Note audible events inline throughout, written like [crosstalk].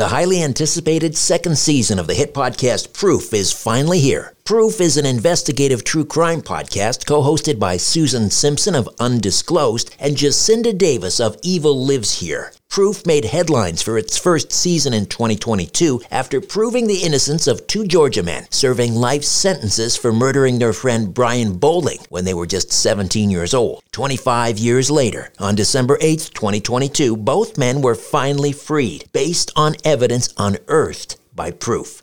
The highly anticipated second season of the hit podcast Proof is finally here. Proof is an investigative true crime podcast co hosted by Susan Simpson of Undisclosed and Jacinda Davis of Evil Lives Here. Proof made headlines for its first season in 2022 after proving the innocence of two Georgia men serving life sentences for murdering their friend Brian Bowling when they were just 17 years old. 25 years later, on December 8, 2022, both men were finally freed based on evidence unearthed by Proof.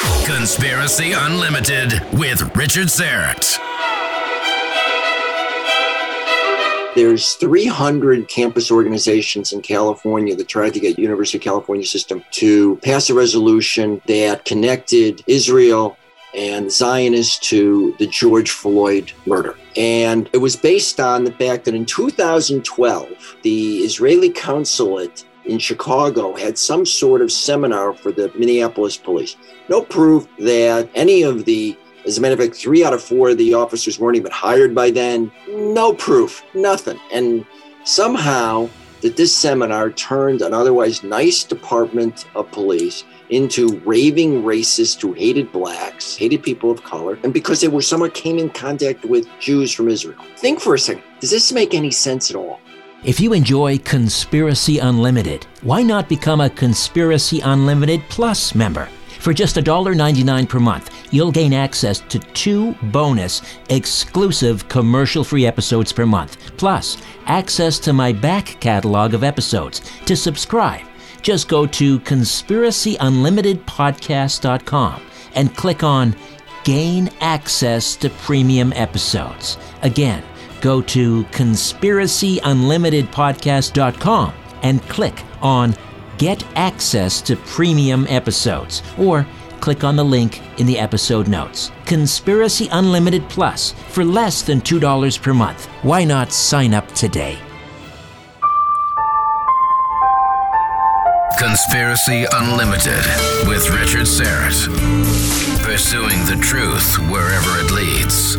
Conspiracy Unlimited with Richard Syrett. There's 300 campus organizations in California that tried to get University of California system to pass a resolution that connected Israel and Zionists to the George Floyd murder. And it was based on the fact that in 2012, the Israeli consulate in Chicago had some sort of seminar for the Minneapolis police. No proof that any of the as a matter of fact, three out of four of the officers weren't even hired by then. No proof, nothing. And somehow that this seminar turned an otherwise nice department of police into raving racists who hated blacks, hated people of color, and because they were someone came in contact with Jews from Israel. Think for a second. Does this make any sense at all? If you enjoy Conspiracy Unlimited, why not become a Conspiracy Unlimited Plus member? For just $1.99 per month, you'll gain access to two bonus, exclusive commercial free episodes per month, plus access to my back catalog of episodes. To subscribe, just go to conspiracyunlimitedpodcast.com and click on Gain Access to Premium Episodes. Again, go to conspiracyunlimitedpodcast.com and click on get access to premium episodes or click on the link in the episode notes. Conspiracy Unlimited Plus for less than $2 per month. Why not sign up today? Conspiracy Unlimited with Richard Syrett. Pursuing the truth wherever it leads.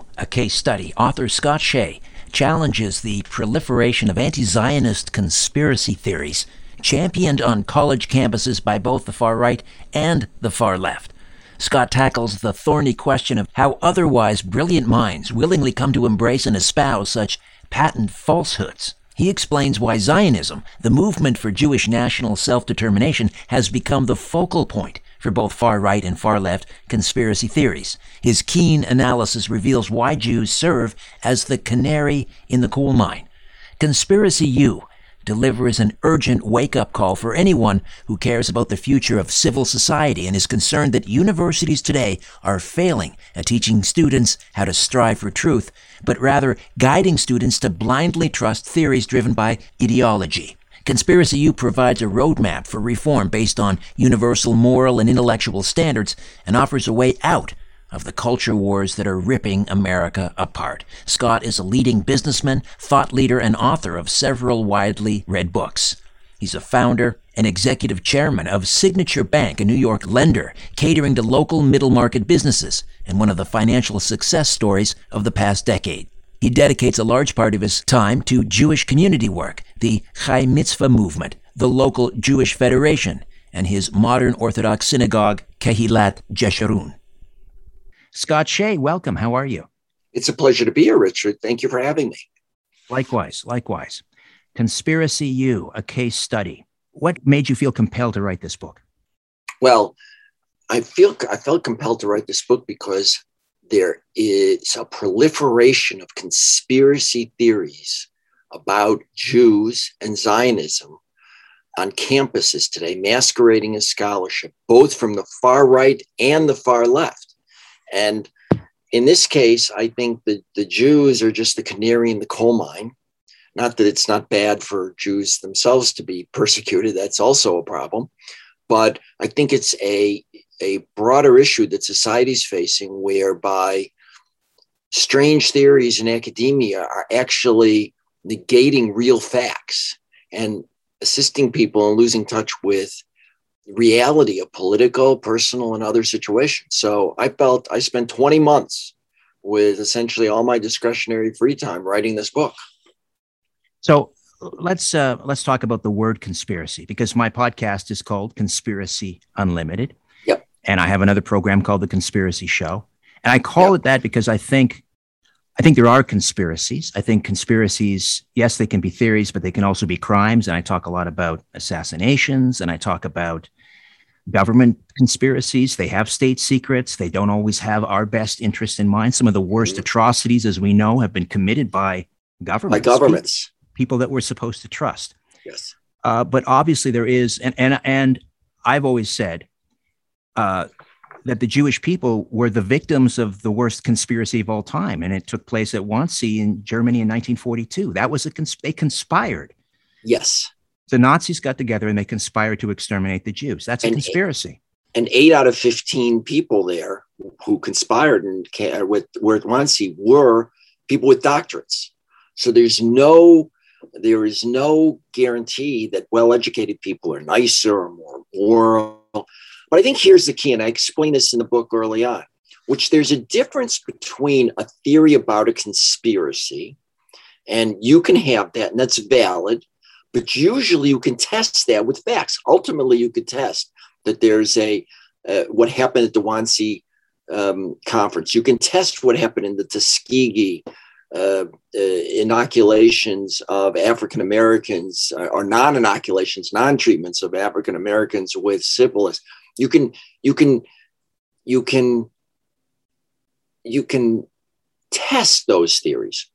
a case study, author Scott Shay challenges the proliferation of anti Zionist conspiracy theories championed on college campuses by both the far right and the far left. Scott tackles the thorny question of how otherwise brilliant minds willingly come to embrace and espouse such patent falsehoods. He explains why Zionism, the movement for Jewish national self determination, has become the focal point for both far right and far left conspiracy theories. His keen analysis reveals why Jews serve as the canary in the coal mine. Conspiracy U delivers an urgent wake up call for anyone who cares about the future of civil society and is concerned that universities today are failing at teaching students how to strive for truth, but rather guiding students to blindly trust theories driven by ideology. Conspiracy U provides a roadmap for reform based on universal moral and intellectual standards and offers a way out of the culture wars that are ripping America apart. Scott is a leading businessman, thought leader, and author of several widely read books. He's a founder and executive chairman of Signature Bank, a New York lender catering to local middle market businesses and one of the financial success stories of the past decade. He dedicates a large part of his time to Jewish community work, the Chai Mitzvah movement, the local Jewish Federation, and his modern Orthodox synagogue, Kehilath Jeshurun. Scott Shay, welcome. How are you? It's a pleasure to be here, Richard. Thank you for having me. Likewise, likewise. Conspiracy U, a case study. What made you feel compelled to write this book? Well, I feel I felt compelled to write this book because there is a proliferation of conspiracy theories about Jews and Zionism on campuses today, masquerading as scholarship, both from the far right and the far left. And in this case, I think that the Jews are just the canary in the coal mine. Not that it's not bad for Jews themselves to be persecuted, that's also a problem. But I think it's a, a broader issue that society's facing whereby strange theories in academia are actually negating real facts and assisting people in losing touch with reality of political, personal, and other situations. So I felt I spent 20 months with essentially all my discretionary free time writing this book. So let's uh, let's talk about the word conspiracy because my podcast is called Conspiracy Unlimited. And I have another program called The Conspiracy Show. And I call yep. it that because I think I think there are conspiracies. I think conspiracies, yes, they can be theories, but they can also be crimes. And I talk a lot about assassinations and I talk about government conspiracies. They have state secrets. They don't always have our best interest in mind. Some of the worst mm-hmm. atrocities, as we know, have been committed by governments. By governments. People, people that we're supposed to trust. Yes. Uh, but obviously there is, and, and, and I've always said, uh, that the Jewish people were the victims of the worst conspiracy of all time, and it took place at Wannsee in Germany in 1942. That was a cons- they conspired. Yes, the Nazis got together and they conspired to exterminate the Jews. That's a and conspiracy. and eight out of 15 people there who conspired and with with Wannsee were people with doctorates. So there's no there is no guarantee that well-educated people are nicer or more moral but I think here's the key, and I explain this in the book early on, which there's a difference between a theory about a conspiracy, and you can have that, and that's valid, but usually you can test that with facts. Ultimately, you could test that there's a uh, what happened at the Wannsee um, conference. You can test what happened in the Tuskegee uh, uh, inoculations of African Americans uh, or non inoculations, non treatments of African Americans with syphilis you can you can you can you can test those theories.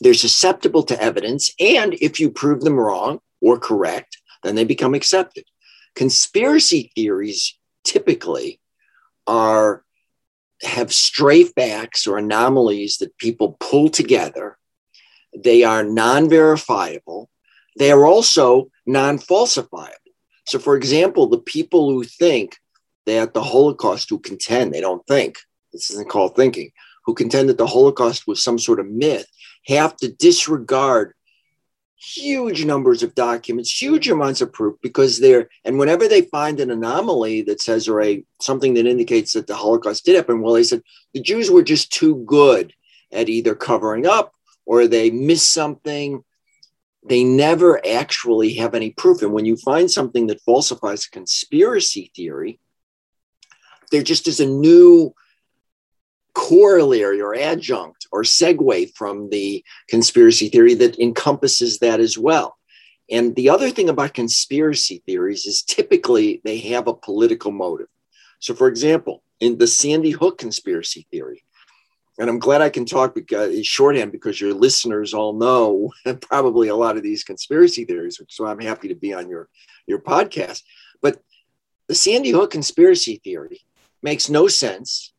They're susceptible to evidence and if you prove them wrong or correct then they become accepted. Conspiracy theories typically are have stray facts or anomalies that people pull together. They are non-verifiable. They are also non-falsifiable so, for example, the people who think that the Holocaust, who contend, they don't think, this isn't called thinking, who contend that the Holocaust was some sort of myth, have to disregard huge numbers of documents, huge amounts of proof because they're, and whenever they find an anomaly that says, or a something that indicates that the Holocaust did happen, well, they said the Jews were just too good at either covering up or they missed something. They never actually have any proof. And when you find something that falsifies a conspiracy theory, there just is a new corollary or adjunct or segue from the conspiracy theory that encompasses that as well. And the other thing about conspiracy theories is typically they have a political motive. So, for example, in the Sandy Hook conspiracy theory, and I'm glad I can talk because shorthand because your listeners all know [laughs] probably a lot of these conspiracy theories, so I'm happy to be on your your podcast. But the Sandy Hook conspiracy theory makes no sense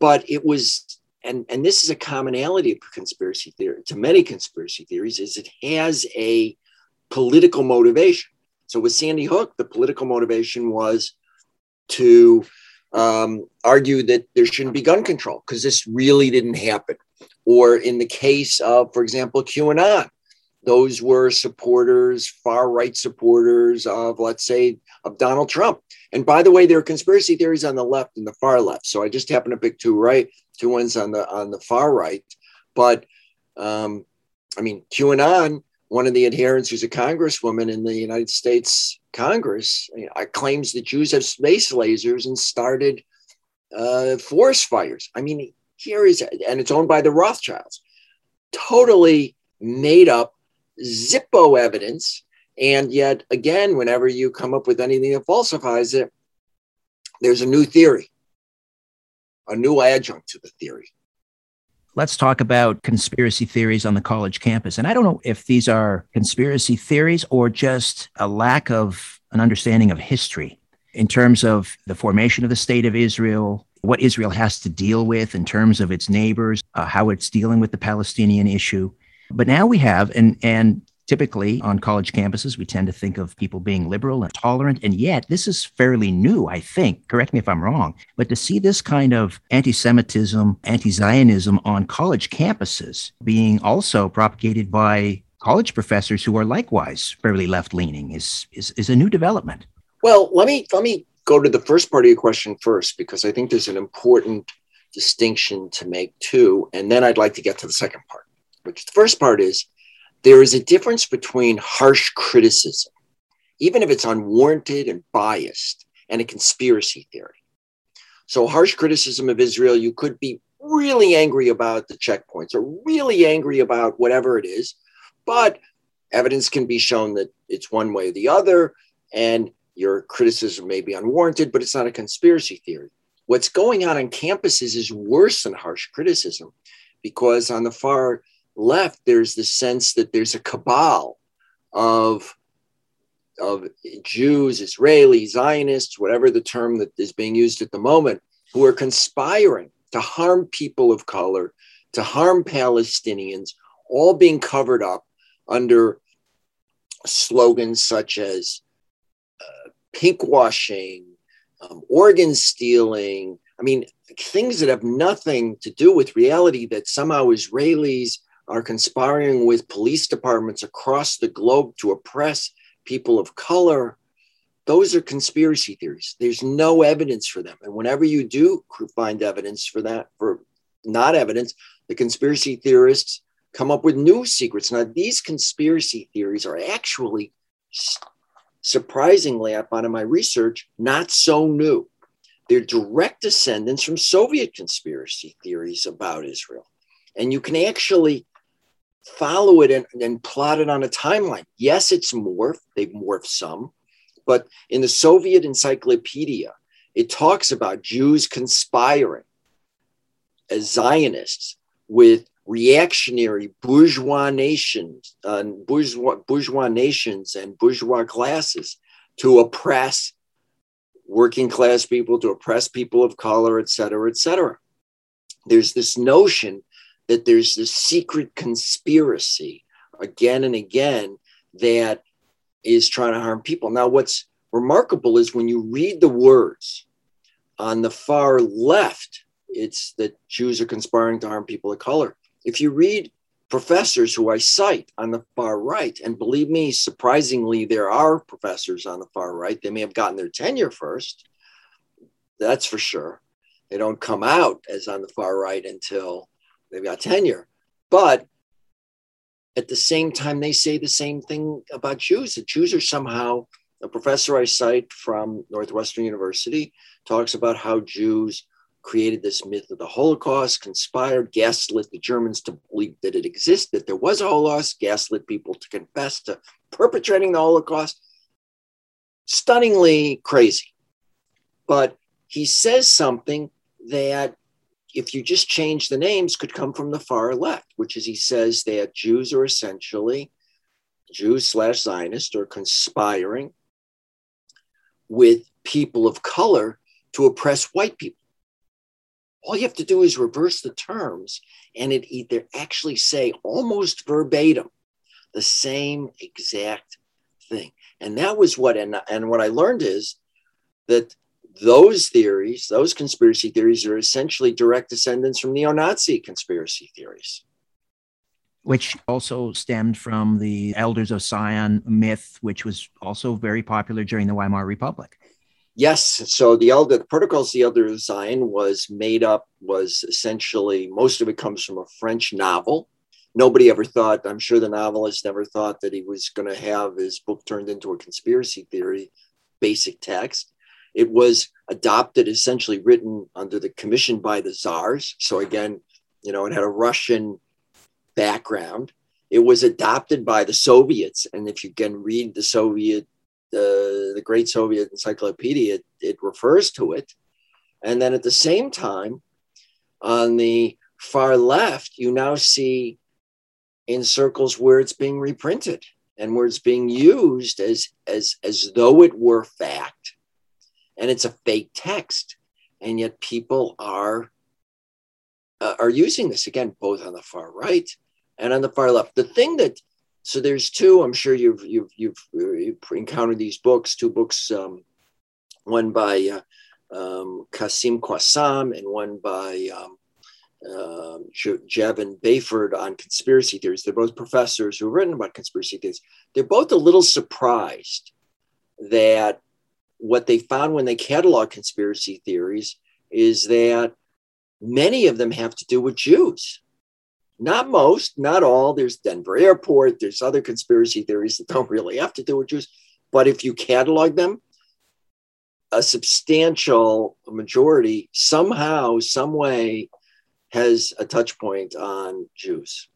but it was and and this is a commonality of conspiracy theory to many conspiracy theories is it has a political motivation so with sandy hook the political motivation was to um, argue that there shouldn't be gun control because this really didn't happen or in the case of for example qanon those were supporters far right supporters of let's say of donald trump and by the way, there are conspiracy theories on the left and the far left. So I just happen to pick two right, two ones on the on the far right. But um, I mean, QAnon, one of the adherents who's a congresswoman in the United States Congress, you know, claims that Jews have space lasers and started uh, forest fires. I mean, here is, and it's owned by the Rothschilds. Totally made up Zippo evidence and yet, again, whenever you come up with anything that falsifies it, there's a new theory, a new adjunct to the theory. Let's talk about conspiracy theories on the college campus. And I don't know if these are conspiracy theories or just a lack of an understanding of history in terms of the formation of the state of Israel, what Israel has to deal with in terms of its neighbors, uh, how it's dealing with the Palestinian issue. But now we have, and and Typically, on college campuses, we tend to think of people being liberal and tolerant. And yet, this is fairly new, I think. Correct me if I'm wrong. But to see this kind of anti Semitism, anti Zionism on college campuses being also propagated by college professors who are likewise fairly left leaning is, is, is a new development. Well, let me, let me go to the first part of your question first, because I think there's an important distinction to make too. And then I'd like to get to the second part, which the first part is there is a difference between harsh criticism, even if it's unwarranted and biased, and a conspiracy theory. So, harsh criticism of Israel, you could be really angry about the checkpoints or really angry about whatever it is, but evidence can be shown that it's one way or the other, and your criticism may be unwarranted, but it's not a conspiracy theory. What's going on on campuses is worse than harsh criticism because on the far left, there's the sense that there's a cabal of of Jews, Israelis, Zionists, whatever the term that is being used at the moment, who are conspiring to harm people of color, to harm Palestinians, all being covered up under slogans such as uh, pinkwashing, um, organ stealing. I mean, things that have nothing to do with reality that somehow Israelis are conspiring with police departments across the globe to oppress people of color. Those are conspiracy theories. There's no evidence for them. And whenever you do find evidence for that, for not evidence, the conspiracy theorists come up with new secrets. Now, these conspiracy theories are actually, surprisingly, I found in my research, not so new. They're direct descendants from Soviet conspiracy theories about Israel. And you can actually follow it and, and plot it on a timeline. Yes, it's morphed, they've morphed some, but in the Soviet encyclopedia, it talks about Jews conspiring as Zionists with reactionary bourgeois nations, uh, bourgeois, bourgeois nations and bourgeois classes to oppress working class people, to oppress people of color, et cetera, et cetera. There's this notion that there's this secret conspiracy again and again that is trying to harm people. Now, what's remarkable is when you read the words on the far left, it's that Jews are conspiring to harm people of color. If you read professors who I cite on the far right. And believe me, surprisingly, there are professors on the far right. They may have gotten their tenure first. That's for sure. They don't come out as on the far right until they've got tenure. But at the same time, they say the same thing about Jews. The Jews are somehow, a professor I cite from Northwestern University talks about how Jews created this myth of the Holocaust, conspired, gaslit the Germans to believe that it existed, that there was a Holocaust, gaslit people to confess to perpetrating the Holocaust. Stunningly crazy. But he says something that, if you just change the names, could come from the far left, which is he says that Jews are essentially Jews slash Zionist are conspiring with people of color to oppress white people. All you have to do is reverse the terms and it either actually say almost verbatim the same exact thing. And that was what and, and what i learned is that those theories those conspiracy theories are essentially direct descendants from neo-nazi conspiracy theories which also stemmed from the elders of zion myth which was also very popular during the weimar republic Yes. So the elder, the protocols of the elder of Zion was made up, was essentially most of it comes from a French novel. Nobody ever thought, I'm sure the novelist never thought that he was going to have his book turned into a conspiracy theory basic text. It was adopted, essentially written under the commission by the czars. So again, you know, it had a Russian background. It was adopted by the Soviets. And if you can read the Soviet the, the Great Soviet Encyclopedia, it, it refers to it. And then at the same time, on the far left, you now see in circles where it's being reprinted and where it's being used as, as, as though it were fact. And it's a fake text. And yet people are, uh, are using this again, both on the far right and on the far left. The thing that so there's two. I'm sure you've you've you've, you've encountered these books. Two books, um, one by uh, um, Quassim Cassam and one by um, uh, Jovan Byford on conspiracy theories. They're both professors who've written about conspiracy theories. They're both a little surprised that what they found when they catalog conspiracy theories is that many of them have to do with Jews. Not most, not all. There's Denver Airport. There's other conspiracy theories that don't really have to do with Jews. But if you catalog them, a substantial majority somehow, some way, has a touch point on Jews.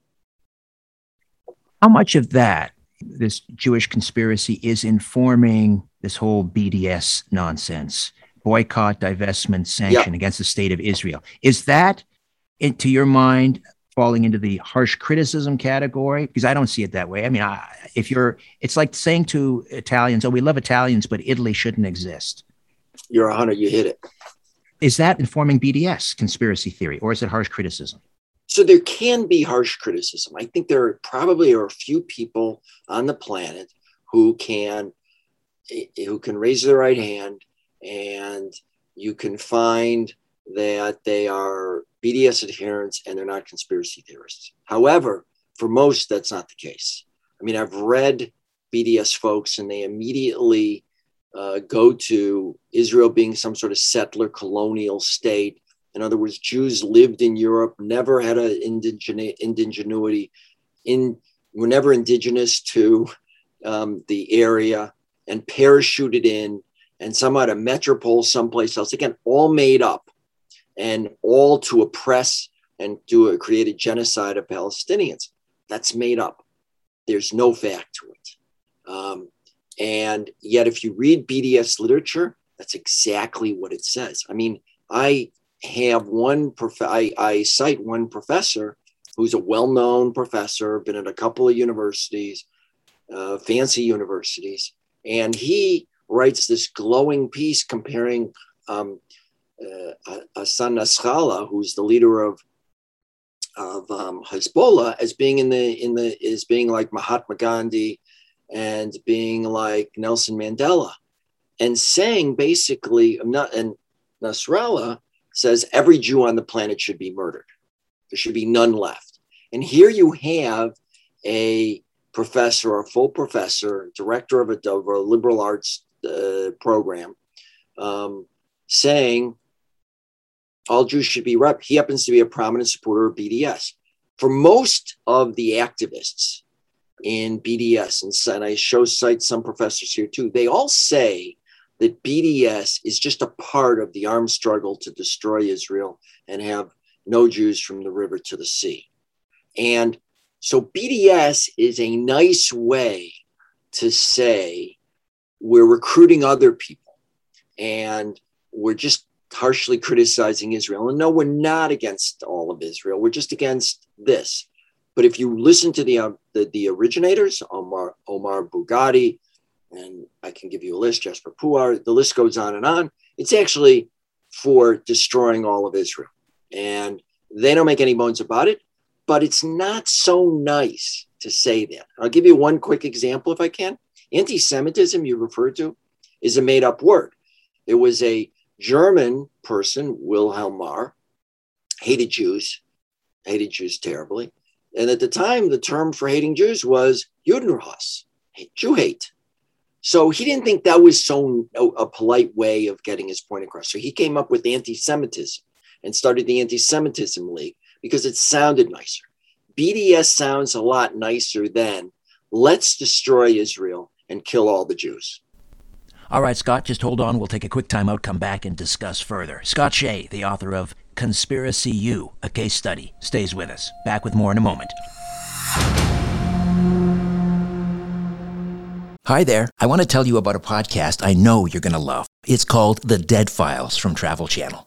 How much of that, this Jewish conspiracy, is informing this whole BDS nonsense, boycott, divestment, sanction yep. against the state of Israel? Is that, to your mind, falling into the harsh criticism category because I don't see it that way. I mean, I, if you're, it's like saying to Italians, "Oh, we love Italians, but Italy shouldn't exist." You're a hundred. You hit it. Is that informing BDS conspiracy theory, or is it harsh criticism? So there can be harsh criticism. I think there probably are a few people on the planet who can who can raise their right hand, and you can find that they are BDS adherents and they're not conspiracy theorists. However, for most, that's not the case. I mean, I've read BDS folks and they immediately uh, go to Israel being some sort of settler colonial state. In other words, Jews lived in Europe, never had an indigena- indigenuity, in, were never indigenous to um, the area and parachuted in and some out of metropole someplace else. Again, all made up and all to oppress and do a, create a genocide of Palestinians. That's made up. There's no fact to it. Um, and yet, if you read BDS literature, that's exactly what it says. I mean, I have one, prof- I, I cite one professor who's a well known professor, been at a couple of universities, uh, fancy universities, and he writes this glowing piece comparing um, uh, Hassan Nasrallah, who's the leader of of um, Hezbollah, as being in the in the is being like Mahatma Gandhi and being like Nelson Mandela, and saying basically, not and Nasrallah says every Jew on the planet should be murdered. There should be none left. And here you have a professor, a full professor, director of a, liberal arts uh, program, um, saying all Jews should be rep. He happens to be a prominent supporter of BDS. For most of the activists in BDS, and, and I show cite some professors here too, they all say that BDS is just a part of the armed struggle to destroy Israel and have no Jews from the river to the sea. And so BDS is a nice way to say we're recruiting other people and we're just harshly criticizing Israel. And no, we're not against all of Israel. We're just against this. But if you listen to the, uh, the, the, originators, Omar, Omar Barghouti, and I can give you a list, Jasbir Puar, the list goes on and on. It's actually for destroying all of Israel. And they don't make any bones about it, but it's not so nice to say that. I'll give you one quick example if I can. Anti Semitism, you referred to, is a made up word. There was a German person, Wilhelm Marr, hated Jews, hated Jews terribly. And at the time, the term for hating Jews was Judenhass, Jew hate. So he didn't think that was so a polite way of getting his point across. So he came up with anti Semitism and started the Anti Semitism League because it sounded nicer. BDS sounds a lot nicer than let's destroy Israel and kill all the Jews. All right, Scott, just hold on. We'll take a quick time out, come back, and discuss further. Scott Shay, the author of Conspiracy U, a case study, stays with us. Back with more in a moment. Hi there. I want to tell you about a podcast I know you're going to love. It's called The Dead Files from Travel Channel.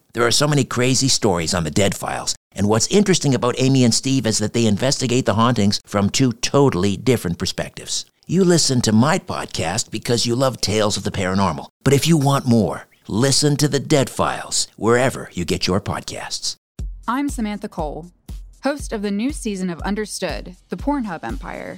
There are so many crazy stories on the Dead Files, and what's interesting about Amy and Steve is that they investigate the hauntings from two totally different perspectives. You listen to my podcast because you love tales of the paranormal. But if you want more, listen to the Dead Files wherever you get your podcasts. I'm Samantha Cole, host of the new season of Understood, the Pornhub Empire.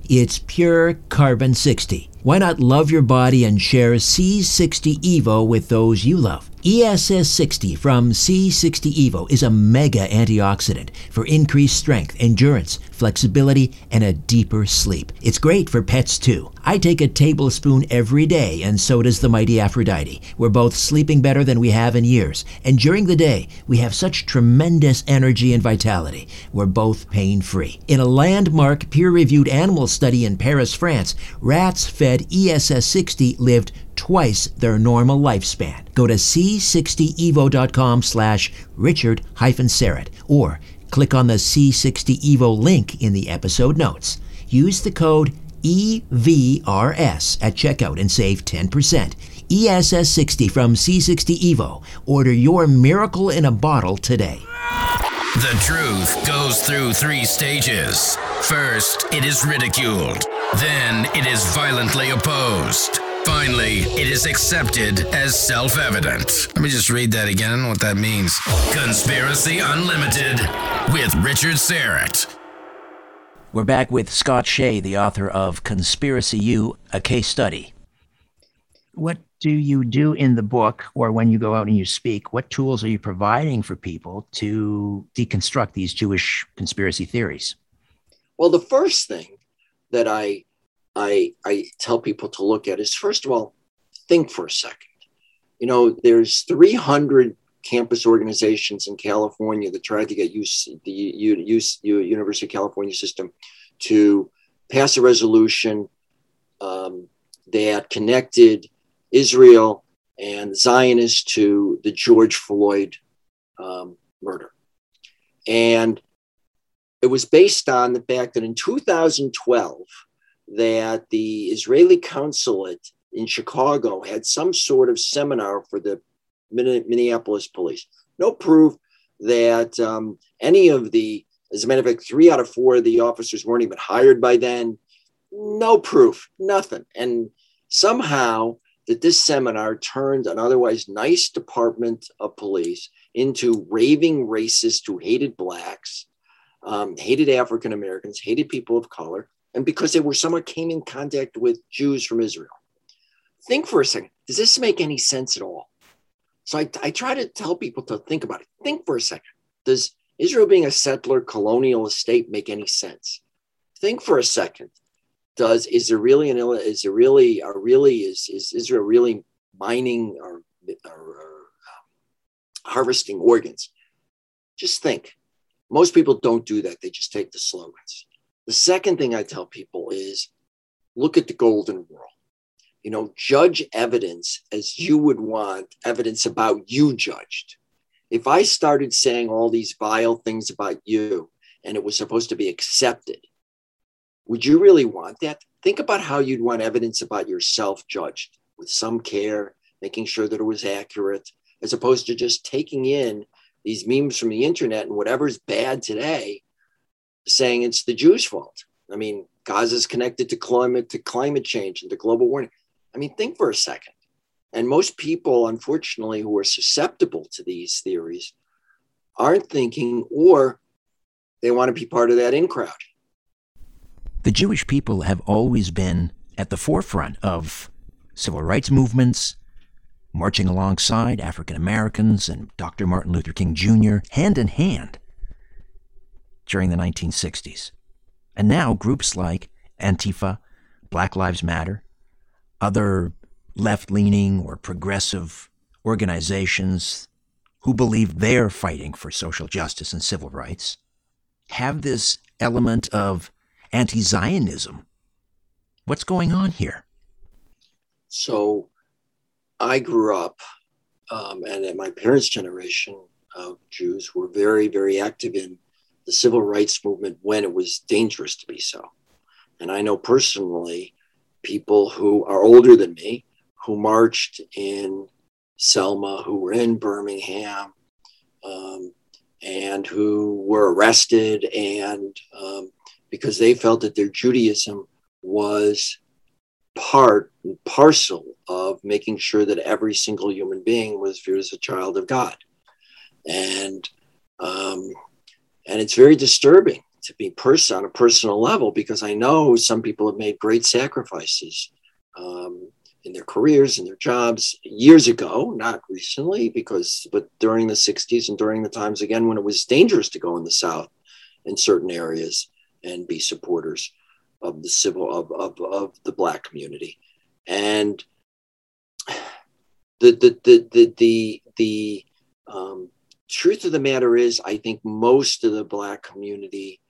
It's pure carbon 60 why not love your body and share C60 Evo with those you love? ESS 60 from C60 Evo is a mega antioxidant for increased strength, endurance, flexibility, and a deeper sleep. It's great for pets too. I take a tablespoon every day, and so does the mighty Aphrodite. We're both sleeping better than we have in years, and during the day, we have such tremendous energy and vitality. We're both pain free. In a landmark peer reviewed animal study in Paris, France, rats fed ESS 60 lived twice their normal lifespan. Go to c60evo.com slash richard Syrett or click on the C60 Evo link in the episode notes. Use the code EVRS at checkout and save 10%. ESS60 from C60 Evo. Order your miracle in a bottle today. The truth goes through three stages. First, it is ridiculed. Then, it is violently opposed. Finally, it is accepted as self evident. Let me just read that again. I don't know what that means. Conspiracy Unlimited with Richard Syrett. We're back with Scott Shay, the author of Conspiracy U, a case study. What do you do in the book or when you go out and you speak? What tools are you providing for people to deconstruct these Jewish conspiracy theories? Well, the first thing that I I, I tell people to look at is first of all, think for a second. You know, there's 300 campus organizations in California that tried to get use, the University of California system to pass a resolution um, that connected Israel and Zionists to the George Floyd um, murder. And it was based on the fact that in 2012, that the Israeli consulate in Chicago had some sort of seminar for the Minneapolis police. No proof that um, any of the, as a matter of fact, three out of four of the officers weren't even hired by then. No proof, nothing. And somehow that this seminar turned an otherwise nice department of police into raving racists who hated blacks, um, hated African Americans, hated people of color, and because they were someone came in contact with Jews from Israel. Think for a second. Does this make any sense at all? So I, I try to tell people to think about it. Think for a second. Does Israel being a settler colonial state make any sense? Think for a second. Does is there really an is there really are really is is Israel really mining or, or, or um, harvesting organs? Just think. Most people don't do that. They just take the slogans. The second thing I tell people is look at the golden rule. You know, judge evidence as you would want evidence about you judged. If I started saying all these vile things about you and it was supposed to be accepted, would you really want that? Think about how you'd want evidence about yourself judged with some care, making sure that it was accurate, as opposed to just taking in these memes from the internet and whatever's bad today saying it's the Jews' fault. I mean, Gaza's connected to climate to climate change and to global warming. I mean, think for a second. And most people, unfortunately, who are susceptible to these theories aren't thinking or they want to be part of that in crowd. The Jewish people have always been at the forefront of civil rights movements, marching alongside African Americans and Dr. Martin Luther King Jr., hand in hand during the 1960s. And now groups like Antifa, Black Lives Matter, other left leaning or progressive organizations who believe they're fighting for social justice and civil rights have this element of anti Zionism. What's going on here? So I grew up, um, and in my parents' generation of Jews were very, very active in the civil rights movement when it was dangerous to be so. And I know personally people who are older than me who marched in Selma, who were in Birmingham, um, and who were arrested, and um, because they felt that their Judaism was part and parcel of making sure that every single human being was viewed as a child of God. And um, and it's very disturbing to be person on a personal level because I know some people have made great sacrifices um, in their careers and their jobs years ago, not recently, because but during the 60s and during the times again when it was dangerous to go in the South in certain areas and be supporters of the civil of, of, of the black community. And the the the the the, the um, truth of the matter is, I think most of the Black community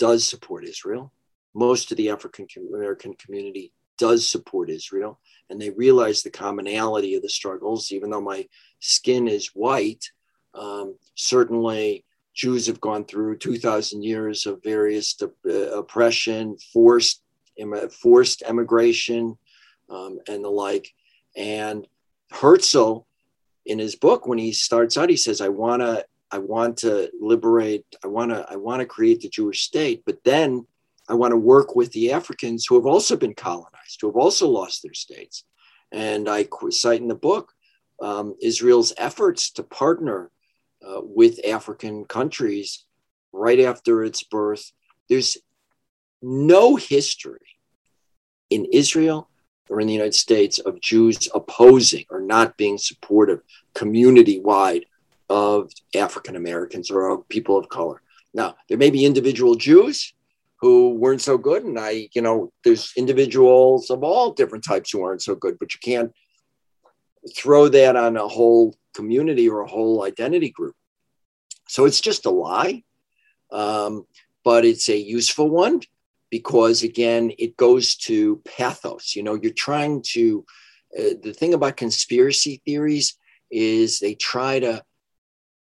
does support Israel. Most of the African American community does support Israel. And they realize the commonality of the struggles, even though my skin is white. Um, certainly, Jews have gone through 2,000 years of various uh, oppression, forced, forced emigration, um, and the like. And Herzl in his book when he starts out he says i want to i want to liberate i want to i want to create the jewish state but then i want to work with the africans who have also been colonized who have also lost their states And I cite in the book um, Israel's efforts to partner uh, with African countries right after its birth. There's no history in Israel or in the United States of Jews opposing or not being supportive community wide of African Americans or of people of color. Now, there may be individual Jews who weren't so good, and I, you know, there's individuals of all different types who aren't so good, but you can't throw that on a whole community or a whole identity group. So it's just a lie, um, but it's a useful one because, again, it goes to pathos. You know, you're trying to, uh, the thing about conspiracy theories is they try to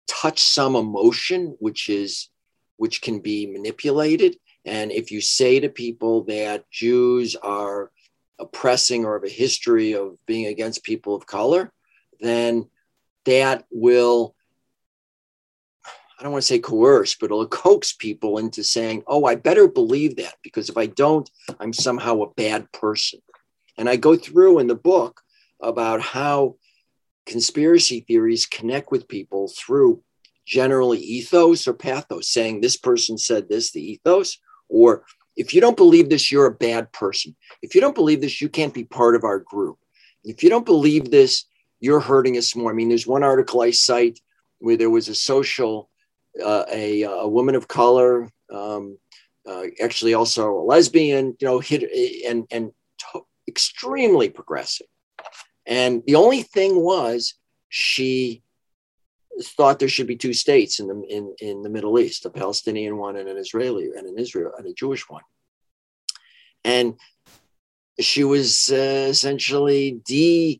touch some emotion, which is, which can be manipulated. And if you say to people that Jews are oppressing or have a history of being against people of color, then that will, I don't want to say coerce, but it'll [laughs] coax people into saying, oh, I better believe that because if I don't, I'm somehow a bad person. And I go through in the book about how conspiracy theories connect with people through generally ethos or pathos, saying this person said this, the ethos, or if you don't believe this, you're a bad person. If you don't believe this, you can't be part of our group. If you don't believe this, you're hurting us more. I mean, there's one article I cite where there was a social, uh, a, a woman of color, um, uh, actually also a lesbian, you know, hit and and extremely progressive. And the only thing was she thought there should be two states in the in, in the Middle East, a Palestinian one and an Israeli and an Israel and a Jewish one. And she was uh, essentially de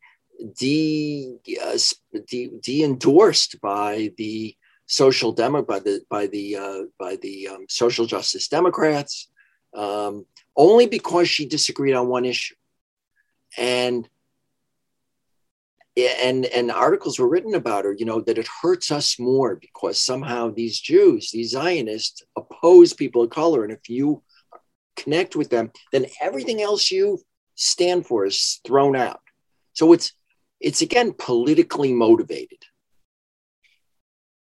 de, uh, de de endorsed by the social demo by the by the uh, by the um, social justice Democrats um, only because she disagreed on one issue, and and and articles were written about her you know that it hurts us more because somehow these jews these zionists oppose people of color. And if you connect with them then everything else you stand for is thrown out. So it's it's again politically motivated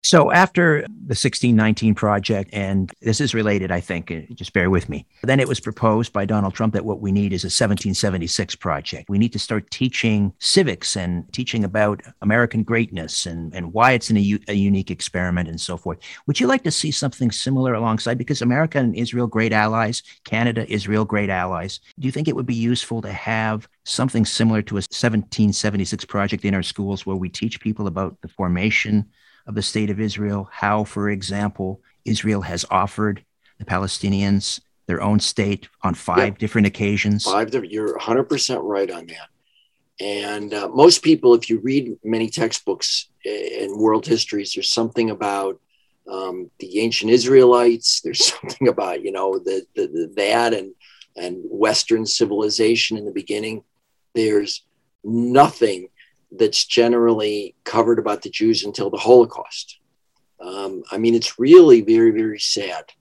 so after the 1619 project, and this is related, I think, uh, just bear with me. Then it was proposed by Donald Trump that what we need is a 1776 project. We need to start teaching civics and teaching about American greatness and, and why it's an, a, a unique experiment and so forth. Would you like to see something similar alongside? Because America and Israel, great allies, Canada, Israel, great allies. Do you think it would be useful to have something similar to a 1776 project in our schools where we teach people about the formation? Of the state of Israel, how, for example, Israel has offered the Palestinians their own state on five different occasions. Five, you're 100% right on that. And uh, most people, if you read many textbooks in world histories, there's something about um, the ancient Israelites. There's [laughs] something about you know the, the, the, that and and Western civilization in the beginning. There's nothing that's generally covered about the Jews until the Holocaust. Um, I mean, it's really very, very sad.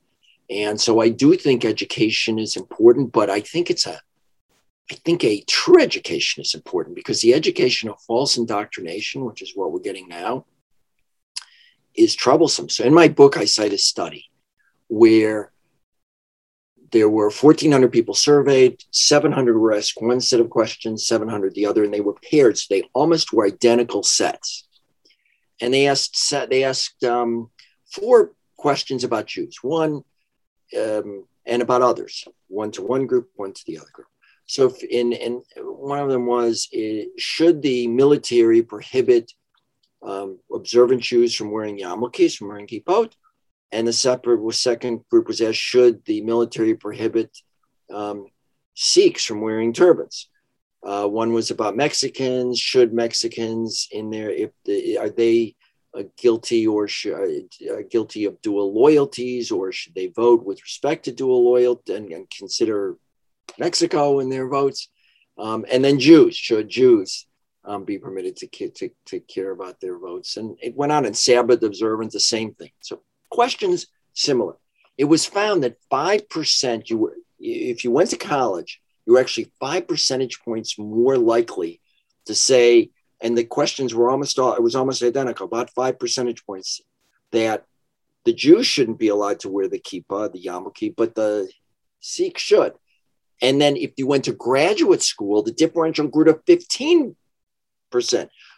And so I do think education is important, but I think it's a, I think a true education is important because the education of false indoctrination, which is what we're getting now, is troublesome. So in my book, I cite a study where there were 1,400 people surveyed, 700 were asked one set of questions, 700 the other, and they were paired. So they almost were identical sets. And they asked, they asked um, four questions about Jews, one um, and about others, one to one group, one to the other group. So in, in one of them was, uh, should the military prohibit um, observant Jews from wearing yarmulkes, from wearing kippot? And the separate second group was asked should the military prohibit um, Sikhs from wearing turbans. Uh, one was about Mexicans. Should Mexicans in there if the, are they uh, guilty or should, uh, guilty of dual loyalties, or should they vote with respect to dual loyalty and, and consider Mexico in their votes? Um, and then Jews should Jews um, be permitted to, to to care about their votes? And it went on in Sabbath observance, the same thing. So questions similar. It was found that 5% you were, if you went to college, you were actually five percentage points more likely to say, and the questions were almost all, it was almost identical, about five percentage points, that the Jews shouldn't be allowed to wear the kippah, the yarmulke, but the Sikhs should. And then if you went to graduate school, the differential grew to 15%.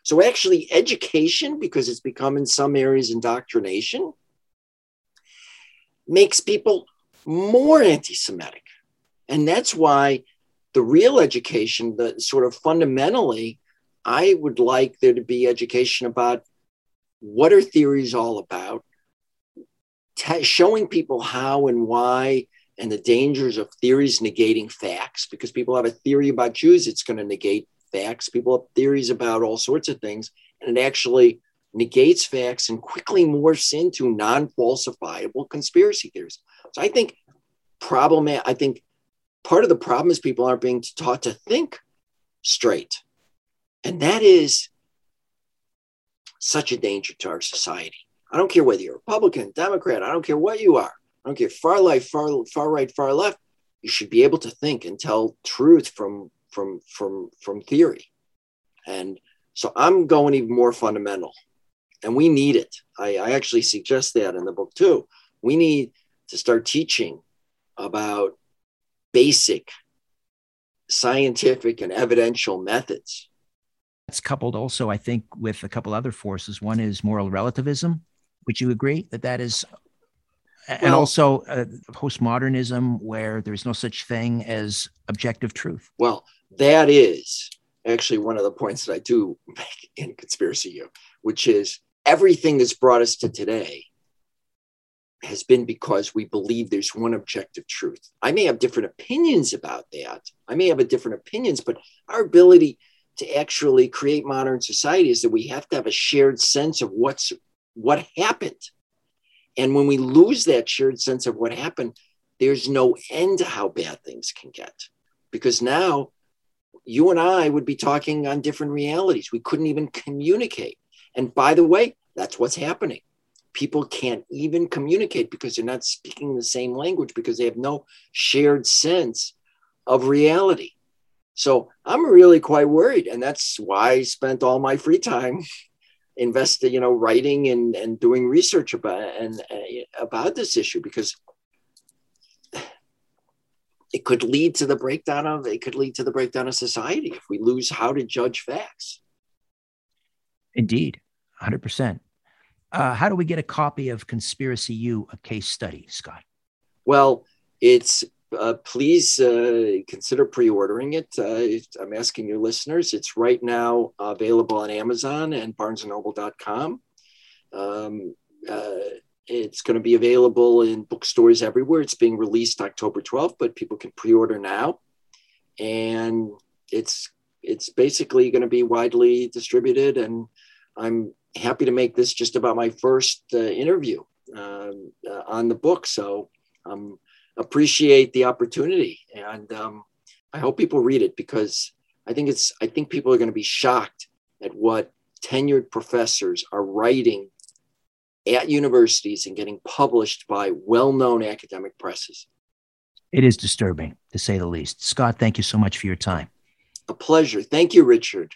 So actually, education, because it's become in some areas indoctrination, makes people more anti Semitic. And that's why the real education, the sort of fundamentally, I would like there to be education about what are theories all about, t- showing people how and why and the dangers of theories negating facts because people have a theory about Jews, it's going to negate facts. People have theories about all sorts of things, and it actually negates facts and quickly morphs into non-falsifiable conspiracy theories. So I think problem I think part of the problem is people aren't being taught to think straight. And that is such a danger to our society. I don't care whether you're Republican, Democrat, I don't care what you are. I don't care far left, far far right, far left. You should be able to think and tell truth from from from from theory. And so I'm going even more fundamental. And we need it. I, I actually suggest that in the book too. We need to start teaching about basic scientific and evidential methods. That's coupled also, I think, with a couple other forces. One is moral relativism. Would you agree that that is and well, also uh, postmodernism where there's no such thing as objective truth well that is actually one of the points that i do [laughs] make in conspiracy u which is everything that's brought us to today has been because we believe there's one objective truth i may have different opinions about that i may have a different opinions but our ability to actually create modern society is that we have to have a shared sense of what's what happened and when we lose that shared sense of what happened, there's no end to how bad things can get. Because now you and I would be talking on different realities. We couldn't even communicate. And by the way, that's what's happening. People can't even communicate because they're not speaking the same language because they have no shared sense of reality. So I'm really quite worried. And that's why I spent all my free time [laughs] investing, you know writing and, and doing research about and uh, about this issue because [sighs] it could lead to the breakdown of it could lead to the breakdown of society if we lose how to judge facts indeed 100% uh, how do we get a copy of conspiracy u a case study scott well it's uh, please uh, consider pre-ordering it. Uh, I'm asking your listeners. It's right now available on Amazon and BarnesandNoble.com. Um, uh, it's going to be available in bookstores everywhere. It's being released October 12th, but people can pre-order now, and it's it's basically going to be widely distributed. And I'm happy to make this just about my first uh, interview um, uh, on the book. So. Um, appreciate the opportunity, and um, I hope people read it because I think it's I think people are going to be shocked at what tenured professors are writing at universities and getting published by well-known academic presses. It is disturbing, to say the least. Scott, thank you so much for your time. A pleasure. Thank you, Richard.